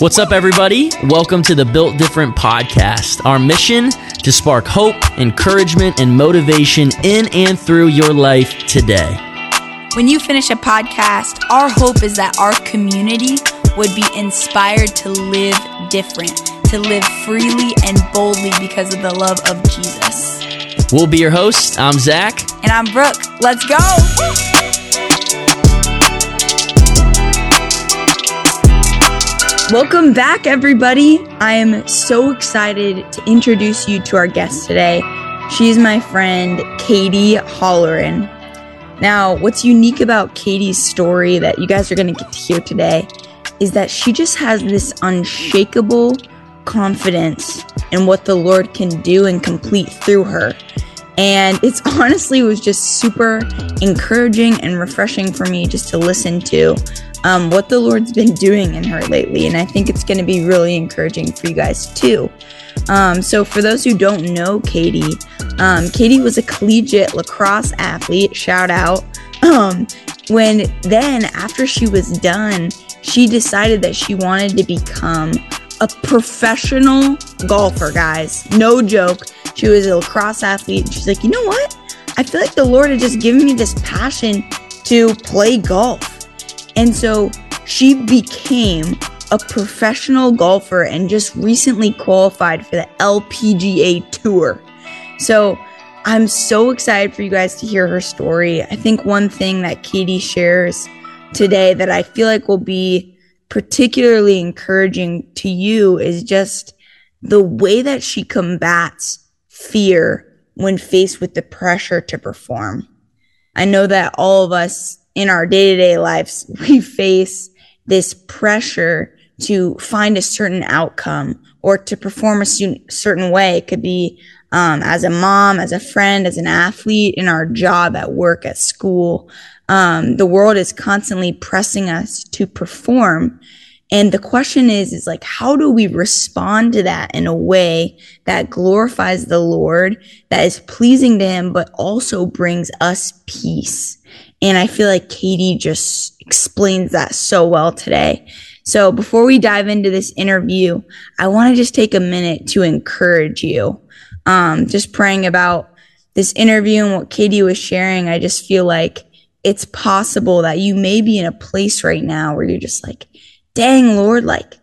What's up, everybody? Welcome to the Built Different podcast. Our mission to spark hope, encouragement, and motivation in and through your life today. When you finish a podcast, our hope is that our community would be inspired to live different, to live freely and boldly because of the love of Jesus. We'll be your hosts. I'm Zach. And I'm Brooke. Let's go. Welcome back, everybody. I am so excited to introduce you to our guest today. She's my friend, Katie Hollern. Now, what's unique about Katie's story that you guys are going to get to hear today is that she just has this unshakable confidence in what the Lord can do and complete through her. And it's honestly was just super encouraging and refreshing for me just to listen to um, what the Lord's been doing in her lately. And I think it's going to be really encouraging for you guys too. Um, so, for those who don't know Katie, um, Katie was a collegiate lacrosse athlete. Shout out. Um, when then, after she was done, she decided that she wanted to become a professional golfer, guys. No joke. She was a lacrosse athlete. She's like, you know what? I feel like the Lord had just given me this passion to play golf. And so she became a professional golfer and just recently qualified for the LPGA Tour. So I'm so excited for you guys to hear her story. I think one thing that Katie shares today that I feel like will be particularly encouraging to you is just the way that she combats fear when faced with the pressure to perform. I know that all of us in our day to day lives, we face this pressure to find a certain outcome or to perform a certain way. It could be um, as a mom, as a friend, as an athlete, in our job, at work, at school. Um, the world is constantly pressing us to perform. And the question is, is like, how do we respond to that in a way that glorifies the Lord, that is pleasing to Him, but also brings us peace? And I feel like Katie just explains that so well today. So before we dive into this interview, I want to just take a minute to encourage you. Um, just praying about this interview and what Katie was sharing, I just feel like it's possible that you may be in a place right now where you're just like, dang, Lord, like,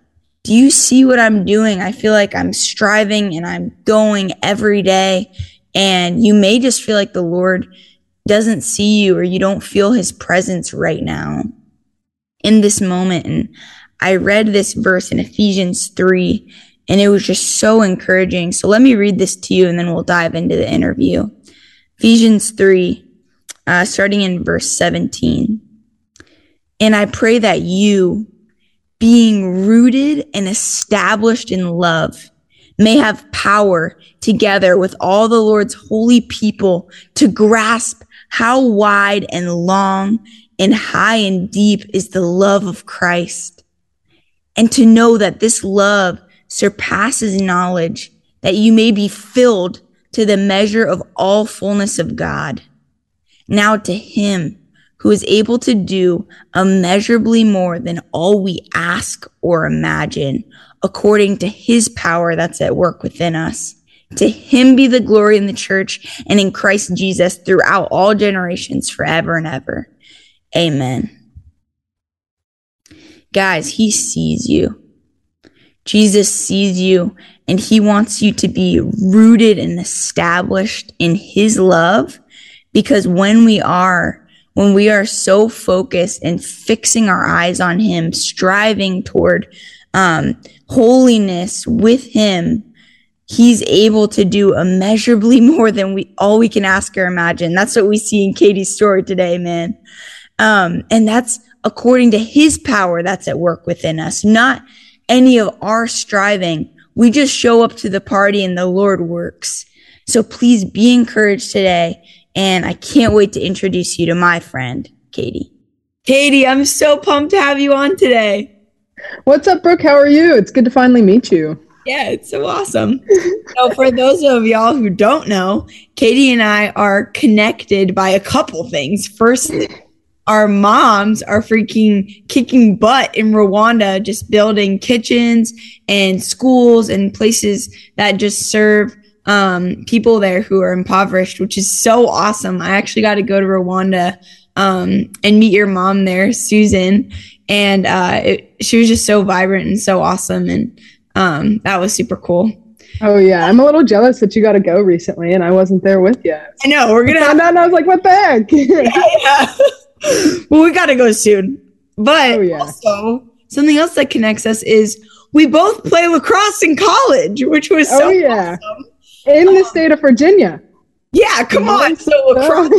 do you see what I'm doing? I feel like I'm striving and I'm going every day. And you may just feel like the Lord doesn't see you or you don't feel his presence right now in this moment. And I read this verse in Ephesians 3 and it was just so encouraging. So let me read this to you and then we'll dive into the interview. Ephesians 3, uh, starting in verse 17. And I pray that you, being rooted and established in love, may have power together with all the Lord's holy people to grasp how wide and long and high and deep is the love of Christ. And to know that this love surpasses knowledge, that you may be filled to the measure of all fullness of God. Now to him who is able to do immeasurably more than all we ask or imagine, according to his power that's at work within us. To him be the glory in the church and in Christ Jesus throughout all generations, forever and ever. Amen. Guys, he sees you. Jesus sees you and he wants you to be rooted and established in his love because when we are, when we are so focused and fixing our eyes on him, striving toward um, holiness with him, he's able to do immeasurably more than we all we can ask or imagine. That's what we see in Katie's story today, man. Um, and that's according to his power that's at work within us, not any of our striving. We just show up to the party and the Lord works. So please be encouraged today. And I can't wait to introduce you to my friend, Katie. Katie, I'm so pumped to have you on today. What's up, Brooke? How are you? It's good to finally meet you. Yeah, it's so awesome. so, for those of y'all who don't know, Katie and I are connected by a couple things. First, our moms are freaking kicking butt in Rwanda, just building kitchens and schools and places that just serve um, people there who are impoverished, which is so awesome. I actually got to go to Rwanda um, and meet your mom there, Susan, and uh, it, she was just so vibrant and so awesome, and um, that was super cool. Oh yeah, I'm a little jealous that you got to go recently, and I wasn't there with you. I know we're gonna. And I was like, "What the heck?" yeah. well, we got to go soon. But Oh, yeah. also, something else that connects us is we both play lacrosse in college, which was so oh yeah, awesome. In the um, state of Virginia. Yeah, come on. So lacrosse,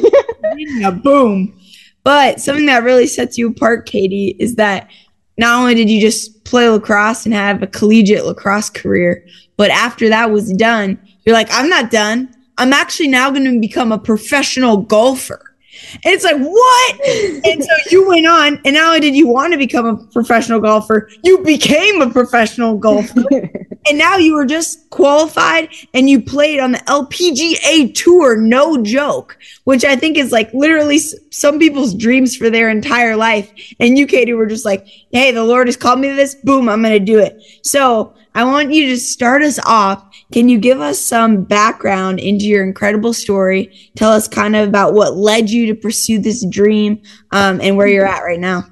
Virginia, boom. But something that really sets you apart, Katie, is that not only did you just play lacrosse and have a collegiate lacrosse career, but after that was done, you're like, I'm not done. I'm actually now going to become a professional golfer. And it's like, what? and so you went on, and not only did you want to become a professional golfer, you became a professional golfer. and now you were just qualified and you played on the LPGA tour, no joke, which I think is like literally some people's dreams for their entire life. And you, Katie, were just like, hey, the Lord has called me to this. Boom, I'm going to do it. So I want you to start us off. Can you give us some background into your incredible story? Tell us kind of about what led you to pursue this dream um, and where you're at right now.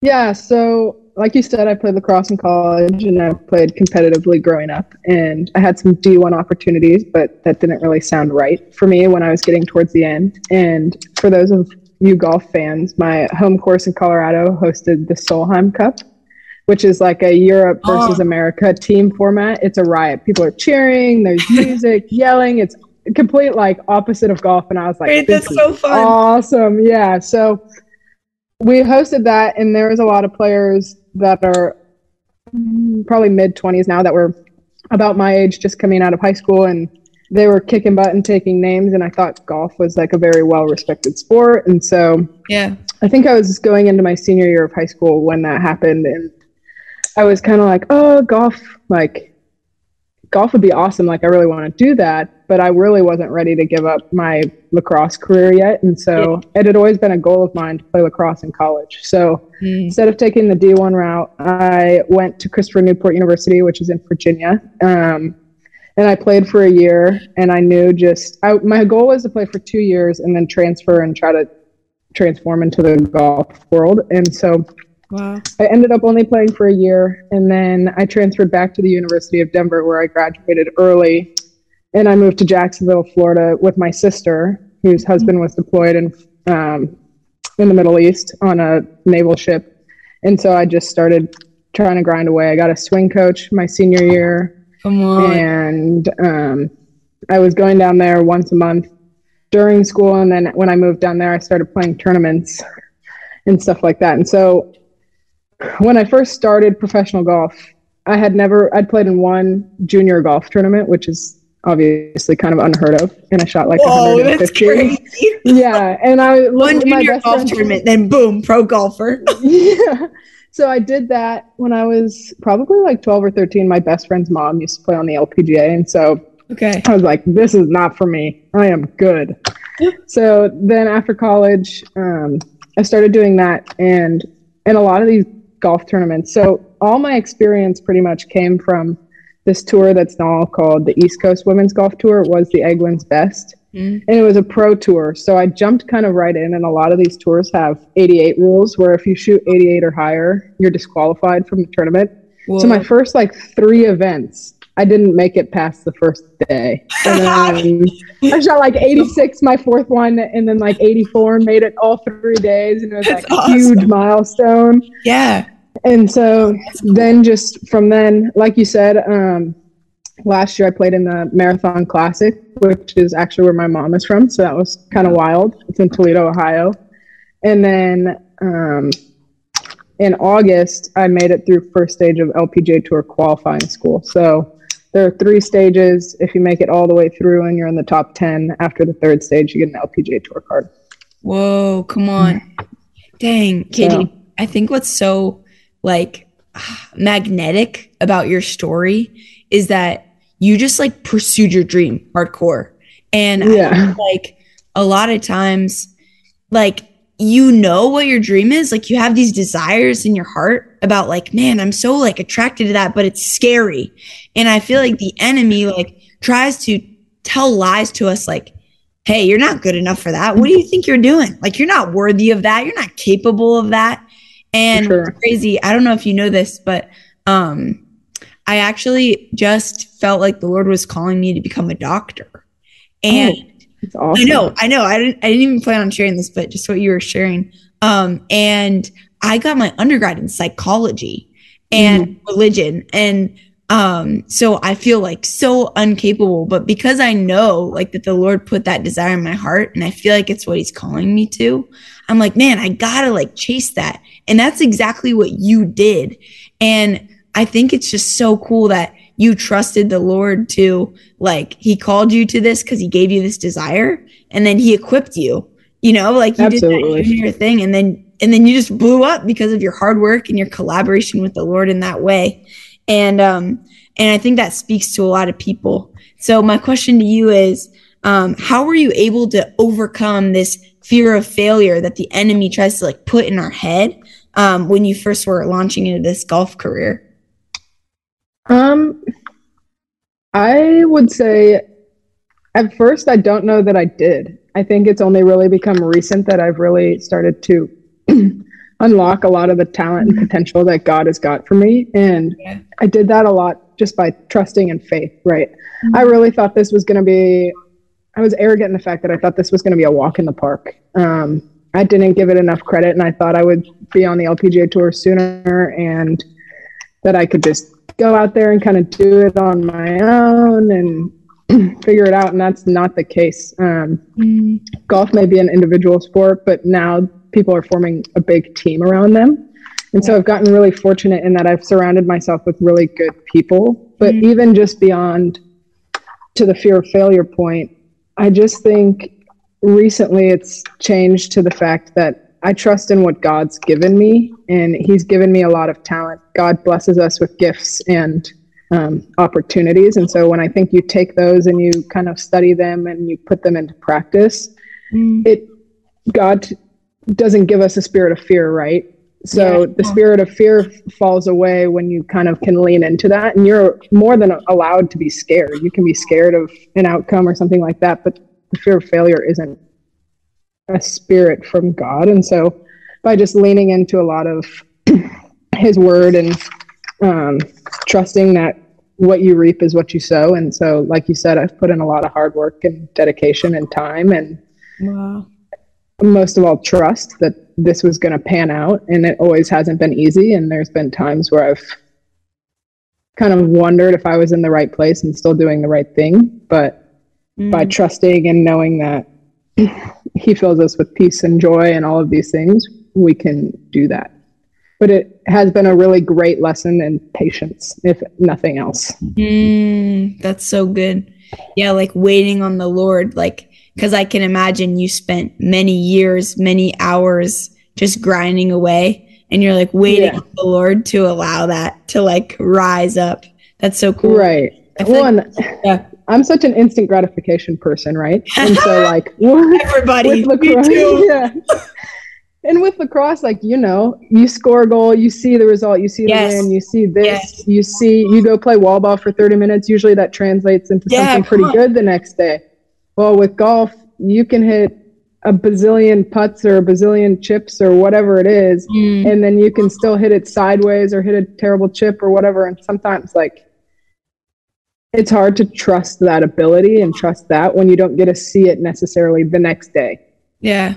Yeah, so like you said, I played lacrosse in college and I played competitively growing up. And I had some D1 opportunities, but that didn't really sound right for me when I was getting towards the end. And for those of you golf fans, my home course in Colorado hosted the Solheim Cup, which is like a Europe oh. versus Oh. America team format. It's a riot. People are cheering, there's music, yelling. It's complete like opposite of golf. And I was like, Wait, this that's so fun. Awesome. Yeah. So we hosted that, and there was a lot of players that are probably mid 20s now that were about my age, just coming out of high school, and they were kicking butt and taking names. And I thought golf was like a very well respected sport. And so Yeah. I think I was going into my senior year of high school when that happened, and I was kind of like, oh, golf, like golf would be awesome. Like I really want to do that, but I really wasn't ready to give up my lacrosse career yet. And so it had always been a goal of mine to play lacrosse in college. So Mm. instead of taking the D1 route, I went to Christopher Newport University, which is in Virginia. Um, and I played for a year, and I knew just I, my goal was to play for two years and then transfer and try to transform into the golf world. And so Wow. I ended up only playing for a year, and then I transferred back to the University of Denver, where I graduated early, and I moved to Jacksonville, Florida, with my sister, whose husband was deployed in um, in the Middle East on a naval ship, and so I just started trying to grind away. I got a swing coach my senior year, Come on. and um, I was going down there once a month during school, and then when I moved down there, I started playing tournaments and stuff like that. And so when I first started professional golf, I had never I'd played in one junior golf tournament, which is obviously kind of unheard of, and I shot like Whoa, that's 150. crazy. Yeah, and I One my junior best golf friend- tournament, then boom, pro golfer. yeah. So I did that when I was probably like 12 or 13. My best friend's mom used to play on the LPGA. And so Okay. I was like, this is not for me. I am good. so then after college, um, I started doing that and in a lot of these golf tournaments. So all my experience pretty much came from this tour that's now called the East Coast Women's Golf Tour. It was the Eglin's Best. Mm. And it was a pro tour. So I jumped kind of right in. And a lot of these tours have 88 rules where if you shoot 88 or higher, you're disqualified from the tournament. So my first like three events, I didn't make it past the first day. And then I shot like 86 my fourth one and then like 84 and made it all three days. And it was That's like a awesome. huge milestone. yeah. And so then just from then, like you said, um, last year I played in the Marathon Classic, which is actually where my mom is from. So that was kind of wild. It's in Toledo, Ohio. And then um, in August, I made it through first stage of LPGA Tour qualifying school. So there are three stages. If you make it all the way through and you're in the top 10 after the third stage, you get an LPGA Tour card. Whoa, come on. Dang, Katie. So- I think what's so like magnetic about your story is that you just like pursued your dream hardcore. And I Yeah. feel like a lot of times, like you know what your dream is like you have these desires in your heart about like man i'm so like attracted to that but it's scary. And i feel like the enemy like tries to tell lies to us like hey you're not good enough for that. What do you think you're doing? Like you're not worthy of that. You're not capable of that and sure. crazy i don't know if you know this but um i actually just felt like the lord was calling me to become a doctor and Oh, awesome. I know, I know. I didn't I didn't even plan on sharing this, but just what you were sharing. Um, and I got my undergrad in psychology and religion. And um, so I feel like so incapable, but because I know like that the Lord put that desire in my heart and I feel like it's what he's calling me to, I'm like, man, I gotta like chase that. And that's exactly what you did. And I think it's just so cool that you trusted the Lord to like he called you to this because he gave you this desire and then he equipped you. You know, like you Absolutely. did that junior thing and then and then you just blew up because of your hard work and your collaboration with the Lord in that way. And um and I think that speaks to a lot of people. So my question to you is um how were you able to overcome this fear of failure that the enemy tries to like put in our head um when you first were launching into this golf career? Um, I would say at first, I don't know that I did. I think it's only really become recent that I've really started to unlock a lot of the talent and potential that God has got for me. And Yeah. I did that a lot just by trusting in faith, right? I really thought this was going to be, I was arrogant in the fact that I thought this was going to be a walk in the park. Um, I didn't give it enough credit, and I thought I would be on the LPGA tour sooner and that I could just go out there and kind of do it on my own and figure it out. And that's not the case. Um, golf may be an individual sport, but now people are forming a big team around them. And so I've gotten really fortunate in that I've surrounded myself with really good people. But Mm. even just beyond to the fear of failure point, I just think recently it's changed to the fact that I trust in what God's given me, and He's given me a lot of talent. God blesses us with gifts and um, opportunities. And so when I think you take those and you kind of study them and you put them into practice, it God doesn't give us a spirit of fear, right? So Yeah. the spirit of fear falls away when you kind of can lean into that, and you're more than allowed to be scared. You can be scared of an outcome or something like that, but fear of failure isn't a spirit from God. And so by just leaning into a lot of His Word and um, trusting that what you reap is what you sow, and so like you said, I've put in a lot of hard work and dedication and time and Wow. most of all trust that this was going to pan out and it always hasn't been easy and there's been times where i've kind of wondered if i was in the right place and still doing the right thing but Mm. by trusting and knowing that he fills us with peace and joy and all of these things we can do that but it has been a really great lesson in patience if nothing else Mm, that's so good. Yeah, like waiting on the Lord, like because I can imagine you spent many years, many hours just grinding away, and you're like waiting Yeah. on the Lord to allow that to like rise up. That's so cool. right well, like- Yeah. I'm such an instant gratification person right and so like Everybody, with me lacrosse, too. yeah. And with lacrosse, like you know, you score a goal, you see the result, you see Yes. the win, you see this, Yes. you see you go play wall ball for thirty minutes. Usually that translates into Yeah, something pretty on. good the next day. Well, with golf, you can hit a bazillion putts or a bazillion chips or whatever it is, Mm, and then you can still hit it sideways or hit a terrible chip or whatever. And sometimes, like, it's hard to trust that ability and trust that when you don't get to see it necessarily the next day yeah.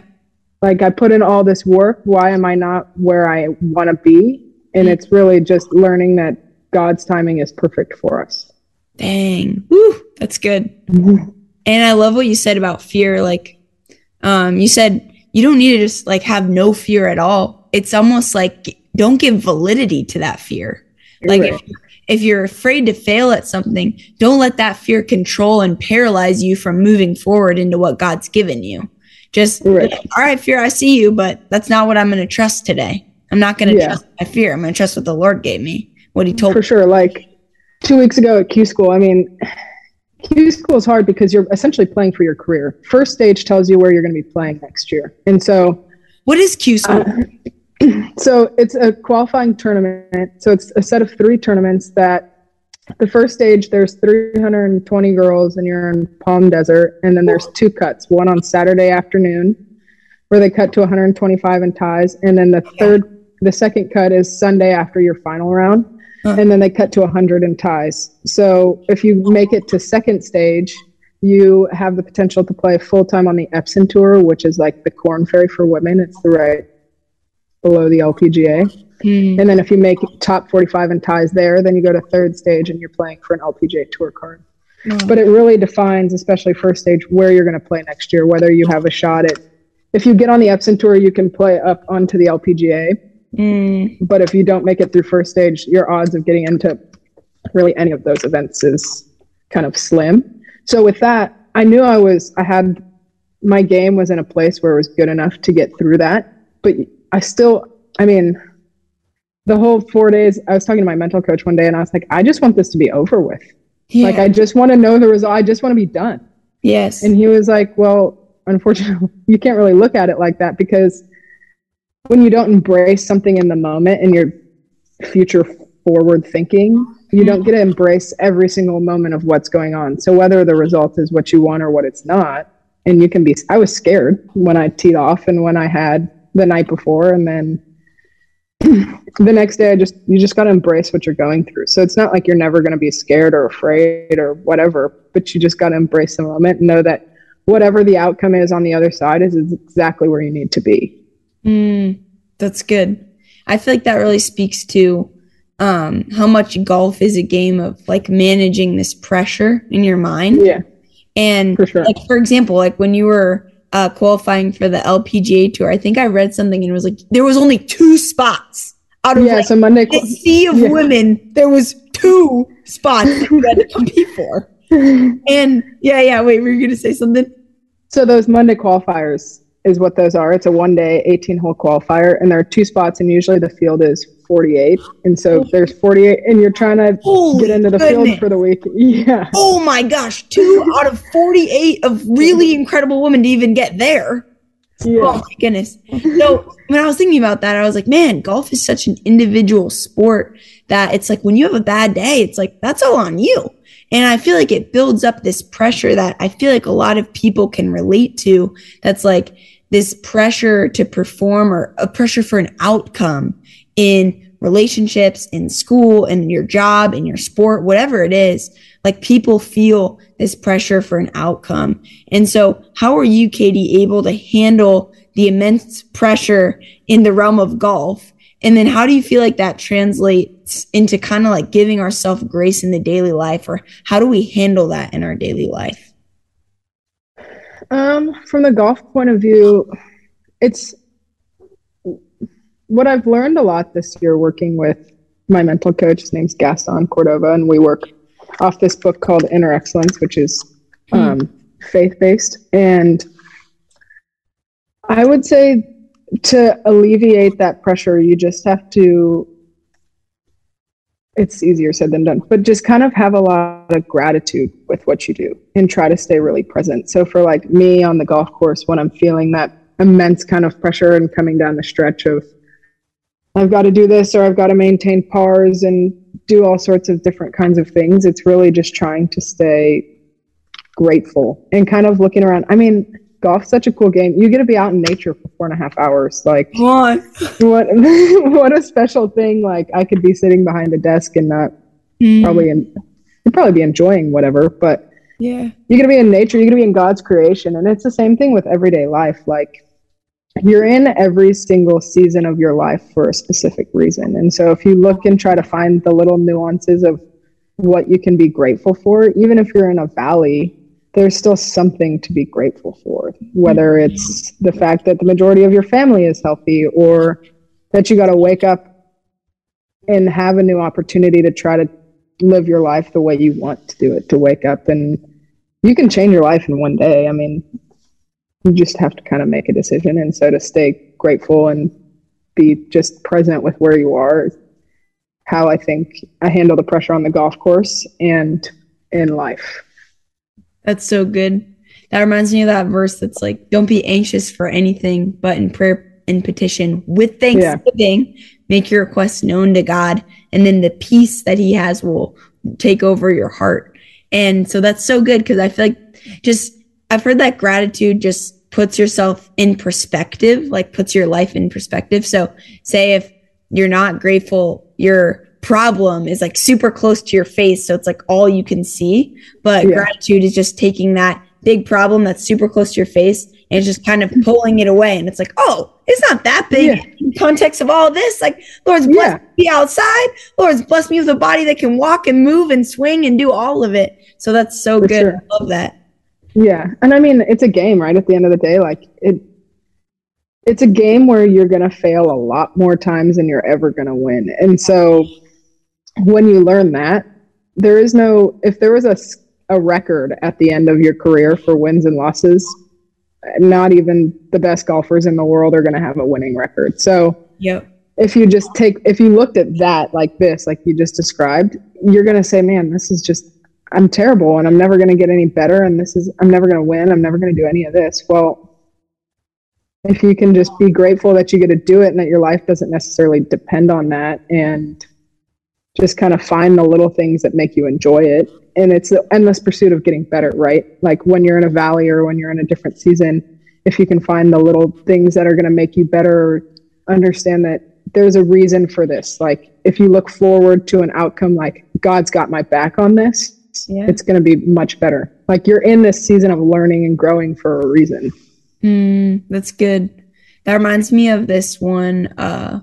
like I put in all this work. Why am I not where I want to be? And it's really just learning that God's timing is perfect for us. Dang. Woo, that's good. And I love what you said about fear. Like, um, you said you don't need to just like have no fear at all. It's almost like don't give validity to that fear. Like Right. if, if you're afraid to fail at something, don't let that fear control and paralyze you from moving forward into what God's given you. Just Right. all right, fear, I see you, but that's not what I'm going to trust today. I'm not going to Yeah. trust my fear. I'm going to trust what the Lord gave me, what He told me. for me. sure. Like two weeks ago at Q School, I mean, Q School is hard because you're essentially playing for your career. First stage tells you where you're going to be playing next year. And so What is Q School? Uh, so it's a qualifying tournament. So it's a set of three tournaments that the first stage there's 320 girls and you're in Palm Desert, and then there's two cuts. One on Saturday afternoon, where they cut to 125 in ties, and then the third, the second cut is Sunday after your final round, and then they cut to 100 in ties. So if you make it to second stage, you have the potential to play full time on the Epson Tour, which is like the Korn Ferry for women. It's the right below the LPGA. Mm. And then if you make top 45 and ties there, then you go to third stage and you're playing for an LPGA Tour card. Mm. But it really defines, especially first stage, where you're going to play next year, whether you have a shot at. If you get on the Epson Tour, you can play up onto the LPGA. Mm. But if you don't make it through first stage, your odds of getting into really any of those events is kind of slim. So with that, I knew I was, I had, my game was in a place where it was good enough to get through that. But I still, I mean, the whole four days, I was talking to my mental coach one day and I was like, I just want this to be over with. Yeah. Like, I just want to know the result. I just want to be done. Yes. And he was like, Well, unfortunately, you can't really look at it like that because when you don't embrace something in the moment and you're future forward thinking, you don't get to mm-hmm. embrace every single moment of what's going on. So, whether the result is what you want or what it's not, and you can be, I was scared when I teed off and when I had the night before, and then the next day i just you just got to embrace what you're going through. So it's not like you're never going to be scared or afraid or whatever but you just got to embrace the moment and know that whatever the outcome is on the other side is, is exactly where you need to be. Mm, that's good. I feel like that really speaks to um, how much golf is a game of like managing this pressure in your mind. Yeah. And for sure. like for example like when you were uh, qualifying for the LPGA tour, I think I read something and it was like there was only two spots out of yeah, like, so Monday the sea of yeah. women. There was two spots that you had to compete for. And yeah, yeah. Wait, were you gonna say something? So those Monday qualifiers is what those are. It's a one day, 18 hole qualifier, and there are two spots, and usually the field is 48. And so oh. there's 48, and you're trying to Holy get into the goodness. field for the week. Yeah. Oh my gosh. Two out of 48 of really incredible women to even get there. Yeah. Oh my goodness. So when I was thinking about that, I was like, man, golf is such an individual sport that it's like when you have a bad day, it's like that's all on you. And I feel like it builds up this pressure that I feel like a lot of people can relate to. That's like this pressure to perform or a pressure for an outcome in relationships, in school, in your job, in your sport, whatever it is. Like people feel this pressure for an outcome. And so, how are you, Katie, able to handle the immense pressure in the realm of golf? And then, how do you feel like that translates into kind of like giving ourselves grace in the daily life, or how do we handle that in our daily life? Um, from the golf point of view, it's what I've learned a lot this year working with my mental coach. His name's Gaston Cordova, and we work off this book called Inner Excellence, which is hmm. um, mm. faith based. And I would say to alleviate that pressure, you just have to. It's easier said than done, but just kind of have a lot of gratitude with what you do and try to stay really present. So, for like me on the golf course, when I'm feeling that immense kind of pressure and coming down the stretch of I've got to do this or I've got to maintain pars and do all sorts of different kinds of things. It's really just trying to stay grateful and kind of looking around. I mean, golf's such a cool game. You get to be out in nature for four and a half hours. Like what? What? what a special thing! Like I could be sitting behind a desk and not mm. probably in, you'd probably be enjoying whatever, but yeah, you're gonna be in nature. You're gonna be in God's creation, and it's the same thing with everyday life. Like you're in every single season of your life for a specific reason. And so if you look and try to find the little nuances of what you can be grateful for, even if you're in a valley, there's still something to be grateful for, whether mm-hmm. it's the fact that the majority of your family is healthy or that you got to wake up and have a new opportunity to try to live your life the way you want to do it, to wake up and you can change your life in one day. I mean, you just have to kind of make a decision. And so to stay grateful and be just present with where you are, how I think I handle the pressure on the golf course and in life. That's so good. That reminds me of that verse that's like, don't be anxious for anything, but in prayer, and petition with thanksgiving. Yeah. Make your requests known to God, and then the peace that He has will take over your heart. And so that's so good because I feel like just I've heard that gratitude just puts yourself in perspective, like puts your life in perspective. So say if you're not grateful, your problem is like super close to your face. So it's like all you can see. But yeah. gratitude is just taking that big problem that's super close to your face and it's just kind of pulling it away. And it's like, oh, it's not that big yeah. in context of all of this. Like, Lord's blessed yeah. me outside. Lord's blessed me with a body that can walk and move and swing and do all of it. So that's so For good. Sure. I love that. Yeah. And I mean, it's a game, right? At the end of the day, like it, it's a game where you're going to fail a lot more times than you're ever going to win. And so when you learn that, there is no, if there was a, a record at the end of your career for wins and losses, not even the best golfers in the world are going to have a winning record. So, yep. if you just take, if you looked at that like this, like you just described, you're going to say, man, this is just I'm terrible and I'm never going to get any better and this is I'm never going to win. I'm never going to do any of this. Well, if you can just be grateful that you get to do it and that your life doesn't necessarily depend on that and just kind of find the little things that make you enjoy it and it's the endless pursuit of getting better, right? Like when you're in a valley or when you're in a different season, if you can find the little things that are going to make you better, understand that there's a reason for this. Like if you look forward to an outcome like God's got my back on this, yeah. it's going to be much better. Like you're in this season of learning and growing for a reason. Mm, that's good. That reminds me of this one uh,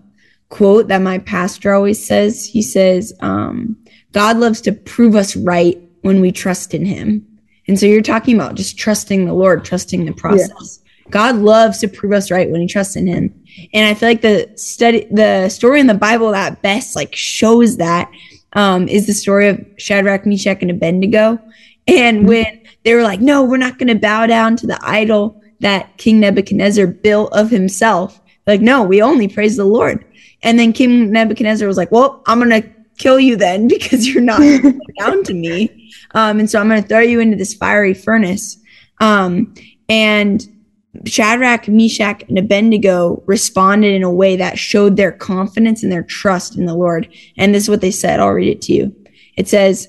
quote that my pastor always says. He says, um, God loves to prove us right when we trust in him. And so you're talking about just trusting the Lord, trusting the process. Yeah. God loves to prove us right when he trusts in him. And I feel like the study, the story in the Bible that best like shows that um, is the story of Shadrach, Meshach, and Abednego. And mm-hmm. when they were like, no, we're not going to bow down to the idol that King Nebuchadnezzar built of himself. Like, no, we only praise the Lord. And then King Nebuchadnezzar was like, well, I'm going to kill you then because you're not down to me. Um, and so I'm going to throw you into this fiery furnace. Um, and Shadrach, Meshach, and Abednego responded in a way that showed their confidence and their trust in the Lord. And this is what they said. I'll read it to you. It says,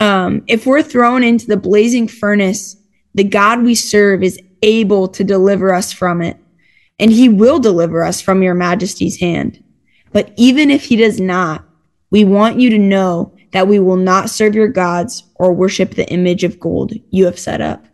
um, If we're thrown into the blazing furnace, the God we serve is able to deliver us from it, and he will deliver us from your majesty's hand. But even if he does not, we want you to know that we will not serve your gods or worship the image of gold you have set up.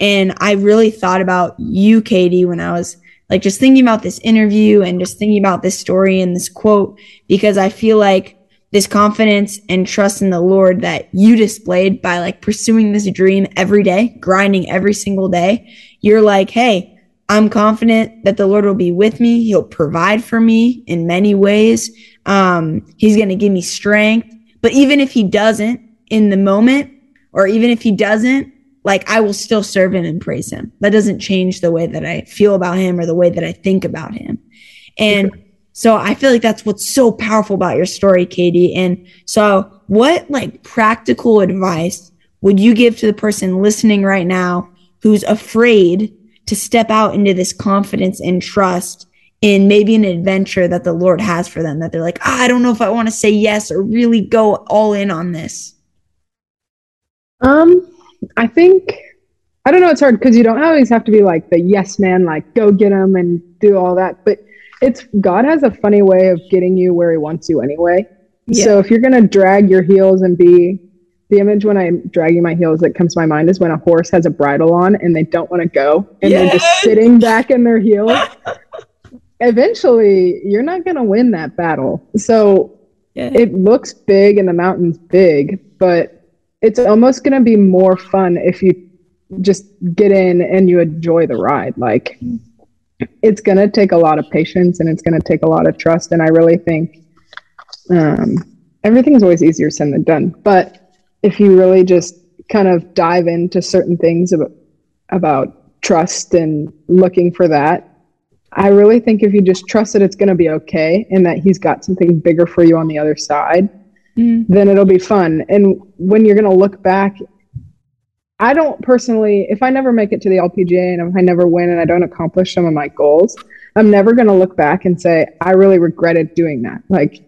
And I really thought about you, Katie, when I was like just thinking about this interview and just thinking about this story and this quote, because I feel like this confidence and trust in the Lord that you displayed by like pursuing this dream every day, grinding every single day. You're like, Hey, I'm confident that the Lord will be with me. He'll provide for me in many ways. Um, he's going to give me strength. But even if he doesn't in the moment, or even if he doesn't, like I will still serve him and praise him. That doesn't change the way that I feel about him or the way that I think about him. And so I feel like that's what's so powerful about your story, Katie. And so what like practical advice would you give to the person listening right now who's afraid to step out into this confidence and trust in maybe an adventure that the Lord has for them that they're like, oh, I don't know if I want to say yes or really go all in on this? Um, I think I don't know. It's hard because you don't always have to be like the yes man, like go get him and do all that. But it's God has a funny way of getting you where He wants you anyway. Yeah. So if you're gonna drag your heels and be the image when I'm dragging my heels that comes to my mind is when a horse has a bridle on and they don't want to go and yes! they're just sitting back in their heels. Eventually, you're not gonna win that battle. So yeah. it looks big and the mountain's big, but it's almost going to be more fun if you just get in and you enjoy the ride. Like it's going to take a lot of patience and it's going to take a lot of trust. And I really think um, everything's always easier said than done. But if you really just kind of dive into certain things about, about trust and looking for that, I really think if you just trust that it's going to be okay and that he's got something bigger for you on the other side, mm. then it'll be fun. And when you're going to look back, I don't personally, if I never make it to the LPGA and if I never win and I don't accomplish some of my goals, I'm never going to look back and say, I really regretted doing that. Like,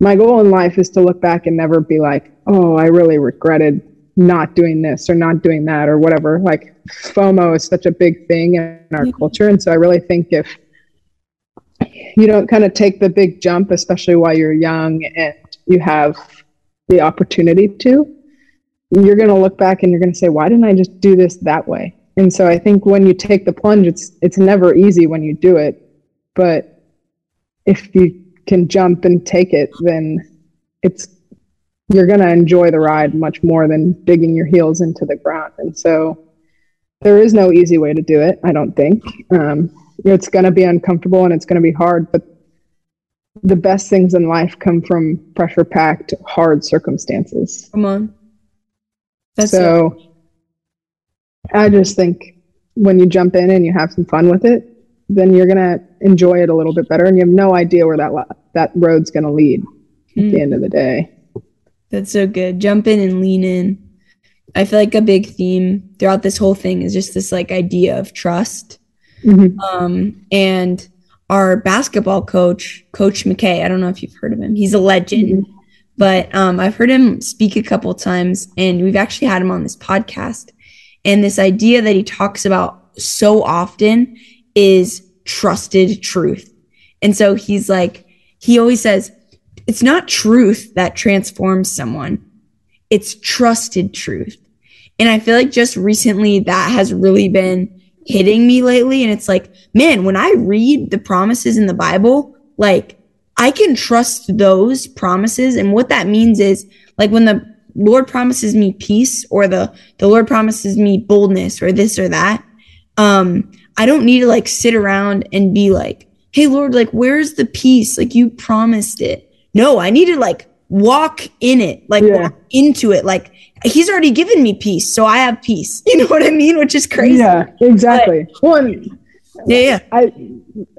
my goal in life is to look back and never be like, oh, I really regretted not doing this or not doing that or whatever. Like, FOMO is such a big thing in our culture. And so I really think if you don't kind of take the big jump, especially while you're young and you have the opportunity to, you're going to look back and you're going to say, why didn't I just do this that way? And so I think when you take the plunge, it's it's never easy when you do it, but if you can jump and take it, then it's you're going to enjoy the ride much more than digging your heels into the ground. And so there is no easy way to do it. I don't think um, it's going to be uncomfortable and it's going to be hard, but the best things in life come from pressure packed, hard circumstances. Come on. That's so it. I just think when you jump in and you have some fun with it, then you're gonna enjoy it a little bit better, and you have no idea where that that road's gonna lead mm. at the hmm. end of the day. That's so good. Jump in and lean in. I feel like a big theme throughout this whole thing is just this like idea of trust. Mm-hmm. Um, and our basketball coach, Coach McKay, I don't know if you've heard of him. He's a legend. Mm-hmm. But um, I've heard him speak a couple times, and we've actually had him on this podcast. And this idea that he talks about so often is trusted truth. And so he's like, he always says, it's not truth that transforms someone, it's trusted truth. And I feel like just recently that has really been hitting me lately. And it's like, man, when I read the promises in the Bible, like I can trust those promises. And what that means is like when the Lord promises me peace or the, the Lord promises me boldness or this or that, um, I don't need to like sit around and be like, Hey Lord, like, where's the peace? Like you promised it. No, I need to like walk in it, like yeah. walk into it. Like he's already given me peace. So I have peace. You know what I mean? Which is crazy. Yeah, exactly. But, One, yeah, yeah. I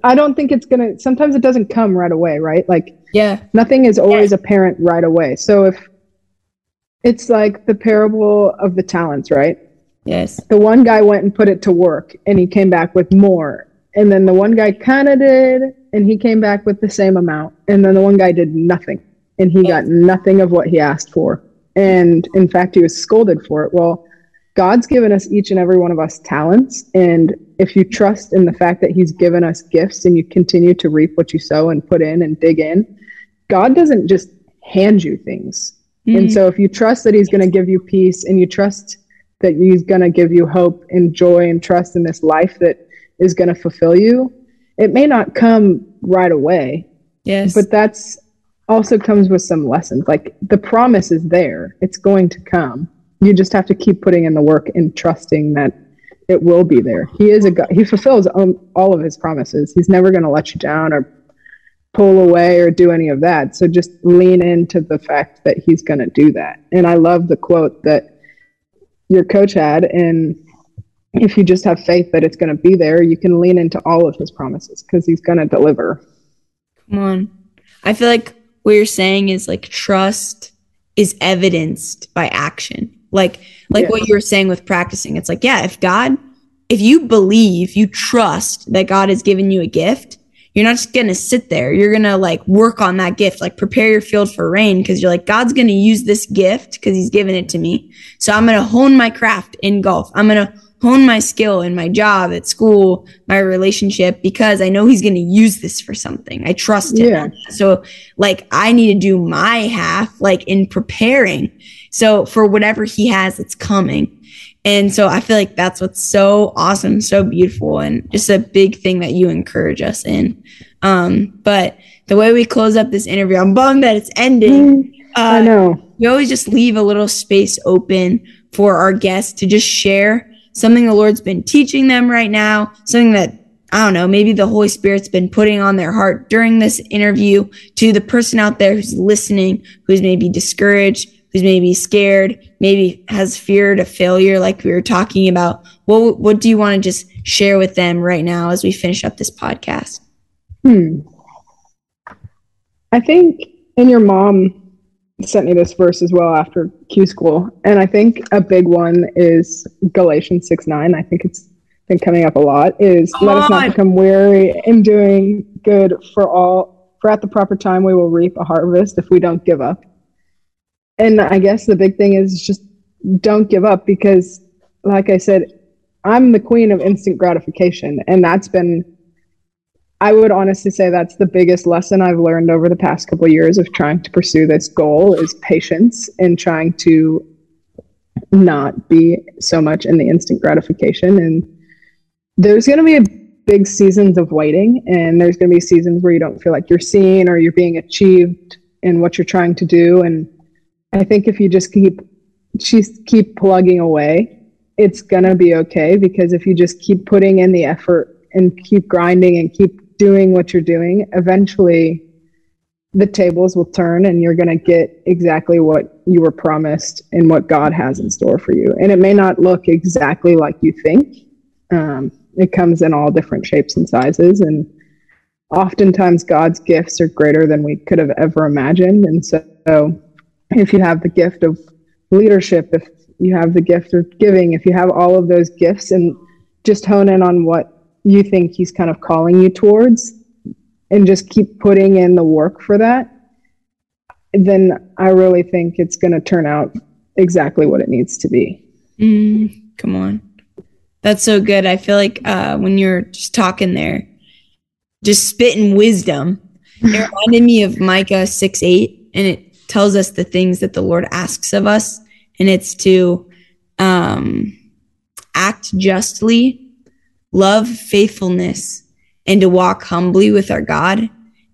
I don't think it's gonna. Sometimes it doesn't come right away, right? Like yeah, nothing is always yeah. apparent right away. So if it's like the parable of the talents, right? Yes. The one guy went and put it to work, and he came back with more. And then the one guy kind of did, and he came back with the same amount. And then the one guy did nothing, and he got nothing of what he asked for. And in fact, he was scolded for it. Well, God's given us each and every one of us talents. And if you trust in the fact that He's given us gifts and you continue to reap what you sow and put in and dig in, God doesn't just hand you things. Mm-hmm. And so if you trust that He's going to give you peace and you trust that He's going to give you hope and joy and trust in this life that is going to fulfill you, it may not come right away. Yes. But that's also comes with some lessons. Like the promise is there, it's going to come you just have to keep putting in the work and trusting that it will be there. He is a God. He fulfills all of his promises. He's never going to let you down or pull away or do any of that. So just lean into the fact that he's going to do that. And I love the quote that your coach had. And if you just have faith that it's going to be there, you can lean into all of his promises because he's going to deliver. Come on. I feel like what you're saying is like trust is evidenced by action. Like like yeah. what you were saying with practicing. It's like, yeah, if God, if you believe, you trust that God has given you a gift, you're not just going to sit there. You're going to like work on that gift, like prepare your field for rain because you're like, God's going to use this gift because he's given it to me. So I'm going to hone my craft in golf. I'm going to hone my skill in my job at school, my relationship, because I know he's going to use this for something. I trust him. Yeah. So like I need to do my half, like in preparing. So for whatever he has that's coming. And so I feel like that's what's so awesome, so beautiful, and just a big thing that you encourage us in. Um, but the way we close up this interview, I'm bummed that it's ending. Mm, uh, I know. We always just leave a little space open for our guests to just share something the Lord's been teaching them right now, something that I don't know, maybe the Holy Spirit's been putting on their heart during this interview to the person out there who's listening, who's maybe discouraged, who's maybe scared, maybe has feared of failure, like we were talking about. What what do you want to just share with them right now as we finish up this podcast? Hmm. I think, and your mom sent me this verse as well after Q school, and I think a big one is Galatians six nine. I think it's been coming up a lot is Come let us not become weary in doing good for all for at the proper time we will reap a harvest if we don't give up. And i guess the big thing is just don't give up because like i said i'm the queen of instant gratification and that's been i would honestly say that's the biggest lesson i've learned over the past couple of years of trying to pursue this goal is patience and trying to not be so much in the instant gratification. And there's going to be a big seasons of waiting and there's going to be seasons where you don't feel like you're seen or you're being achieved in what you're trying to do. And i think if you just keep just keep plugging away it's going to be okay because if you just keep putting in the effort and keep grinding and keep doing what you're doing eventually the tables will turn and you're going to get exactly what you were promised and what god has in store for you. And it may not look exactly like you think. Um, it comes in all different shapes and sizes and oftentimes god's gifts are greater than we could have ever imagined. And so if you have the gift of leadership if you have the gift of giving if you have all of those gifts and just hone in on what you think he's kind of calling you towards and just keep putting in the work for that then i really think it's going to turn out exactly what it needs to be Mm, come on. That's so good. I feel like uh, when you're just talking there, just spitting wisdom, it reminded me of Micah 6 8, and it tells us the things that the Lord asks of us, and it's to um, act justly, love faithfulness, and to walk humbly with our God.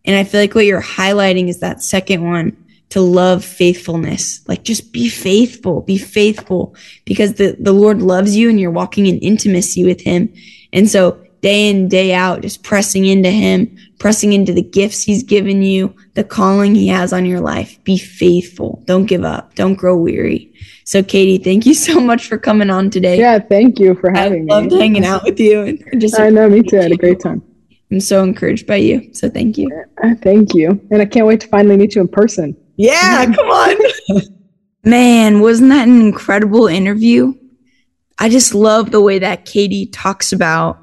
And I feel like what you're highlighting is that second one to love faithfulness. Like just be faithful, be faithful because the, the Lord loves you and you're walking in intimacy with him. And so day in, day out, just pressing into him, pressing into the gifts he's given you, the calling he has on your life. Be faithful. Don't give up. Don't grow weary. So Katie, thank you so much for coming on today. yeah thank you for having I loved me Loved hanging out with you and just i know me too I had a great time I'm so encouraged by you. So thank you. Uh, thank you and i can't wait to finally meet you in person Yeah, come on. Man, wasn't that an incredible interview? I just love the way that Katie talks about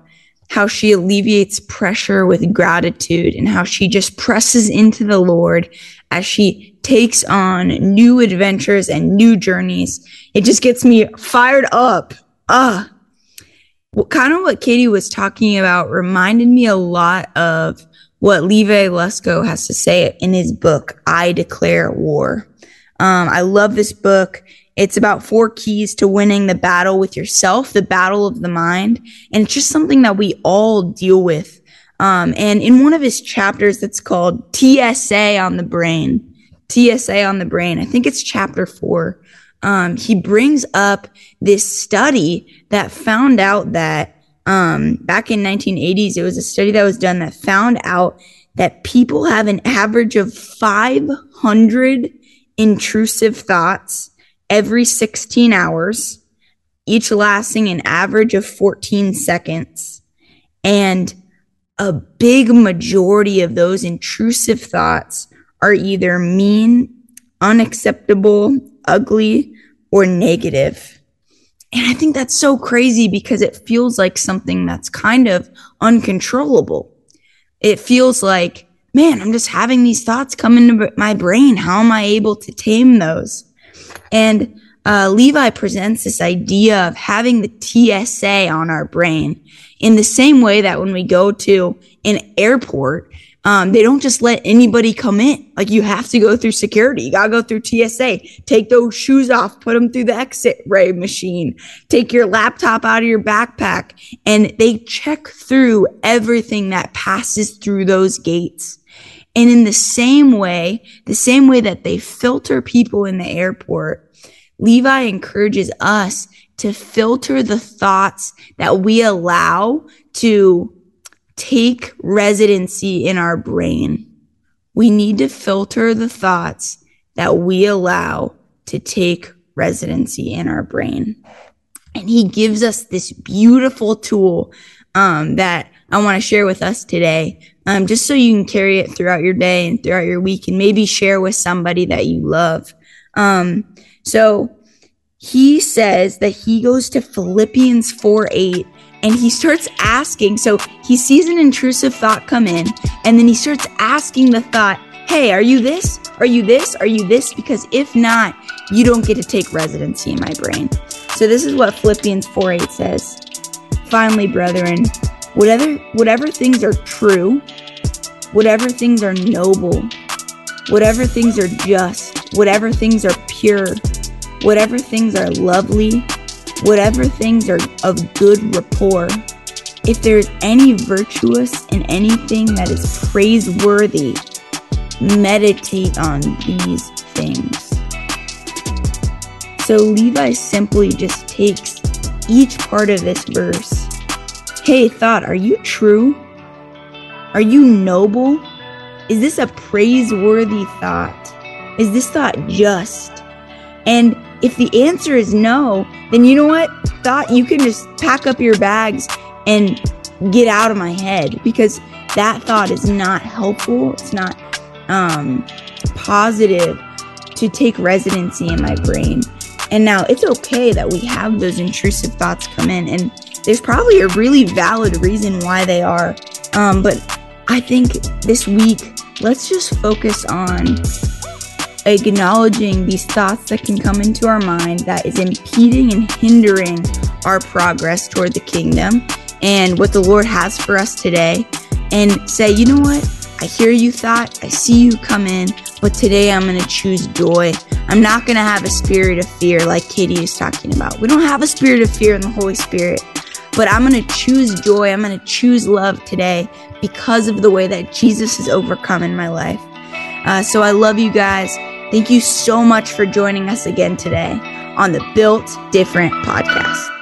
how she alleviates pressure with gratitude and how she just presses into the Lord as she takes on new adventures and new journeys. It just gets me fired up. Ah. Well, kind of what Katie was talking about reminded me a lot of what Levi Lusko has to say in his book, I Declare War. Um, I love this book. It's about four keys to winning the battle with yourself, the battle of the mind. And it's just something that we all deal with. Um, and in one of his chapters that's called TSA on the brain, TSA on the brain, I think it's chapter four. Um, he brings up this study that found out that um, back in 1980s, it was a study that was done that found out that people have an average of 500 intrusive thoughts every 16 hours, each lasting an average of 14 seconds. And a big majority of those intrusive thoughts are either mean, unacceptable, ugly, or negative. And I think that's so crazy because it feels like something that's kind of uncontrollable. It feels like, man, I'm just having these thoughts come into my brain. How am I able to tame those? And uh, Levi presents this idea of having the TSA on our brain in the same way that when we go to an airport, um, they don't just let anybody come in. Like you have to go through security. You gotta go through TSA. Take those shoes off, put them through the X-ray machine. Take your laptop out of your backpack, and they check through everything that passes through those gates. And in the same way, the same way that they filter people in the airport, Levi encourages us to filter the thoughts that we allow to take residency in our brain. We need to filter the thoughts that we allow to take residency in our brain. And he gives us this beautiful tool um, that I want to share with us today, um, just so you can carry it throughout your day and throughout your week and maybe share with somebody that you love. Um, so he says that he goes to Philippians 4 8 and he starts asking. So he sees an intrusive thought come in, and then he starts asking the thought, Hey, are you this? Are you this? Are you this? Because if not, you don't get to take residency in my brain. So this is what Philippians 4 8 says. Finally, brethren, whatever whatever things are true, whatever things are noble, whatever things are just, whatever things are pure, whatever things are lovely, whatever things are of good rapport, if there's any virtuous and anything that is praiseworthy, meditate on these things. So Levi simply just takes each part of this verse. Hey, thought, are you true? Are you noble? Is this a praiseworthy thought? Is this thought just? And if the answer is no, then you know what? Thought you can just pack up your bags and get out of my head because that thought is not helpful. It's not um, positive to take residency in my brain. And now it's okay that we have those intrusive thoughts come in, and there's probably a really valid reason why they are. Um, but I think this week, let's just focus on acknowledging these thoughts that can come into our mind that is impeding and hindering our progress toward the kingdom and what the Lord has for us today, and say, you know what? I hear you thought, I see you come in, but today I'm going to choose joy. I'm not going to have a spirit of fear like Katie is talking about. We don't have a spirit of fear in the Holy Spirit, but I'm going to choose joy. I'm going to choose love today because of the way that Jesus has overcome in my life. Uh, so I love you guys. Thank you so much for joining us again today on the Built Different podcast.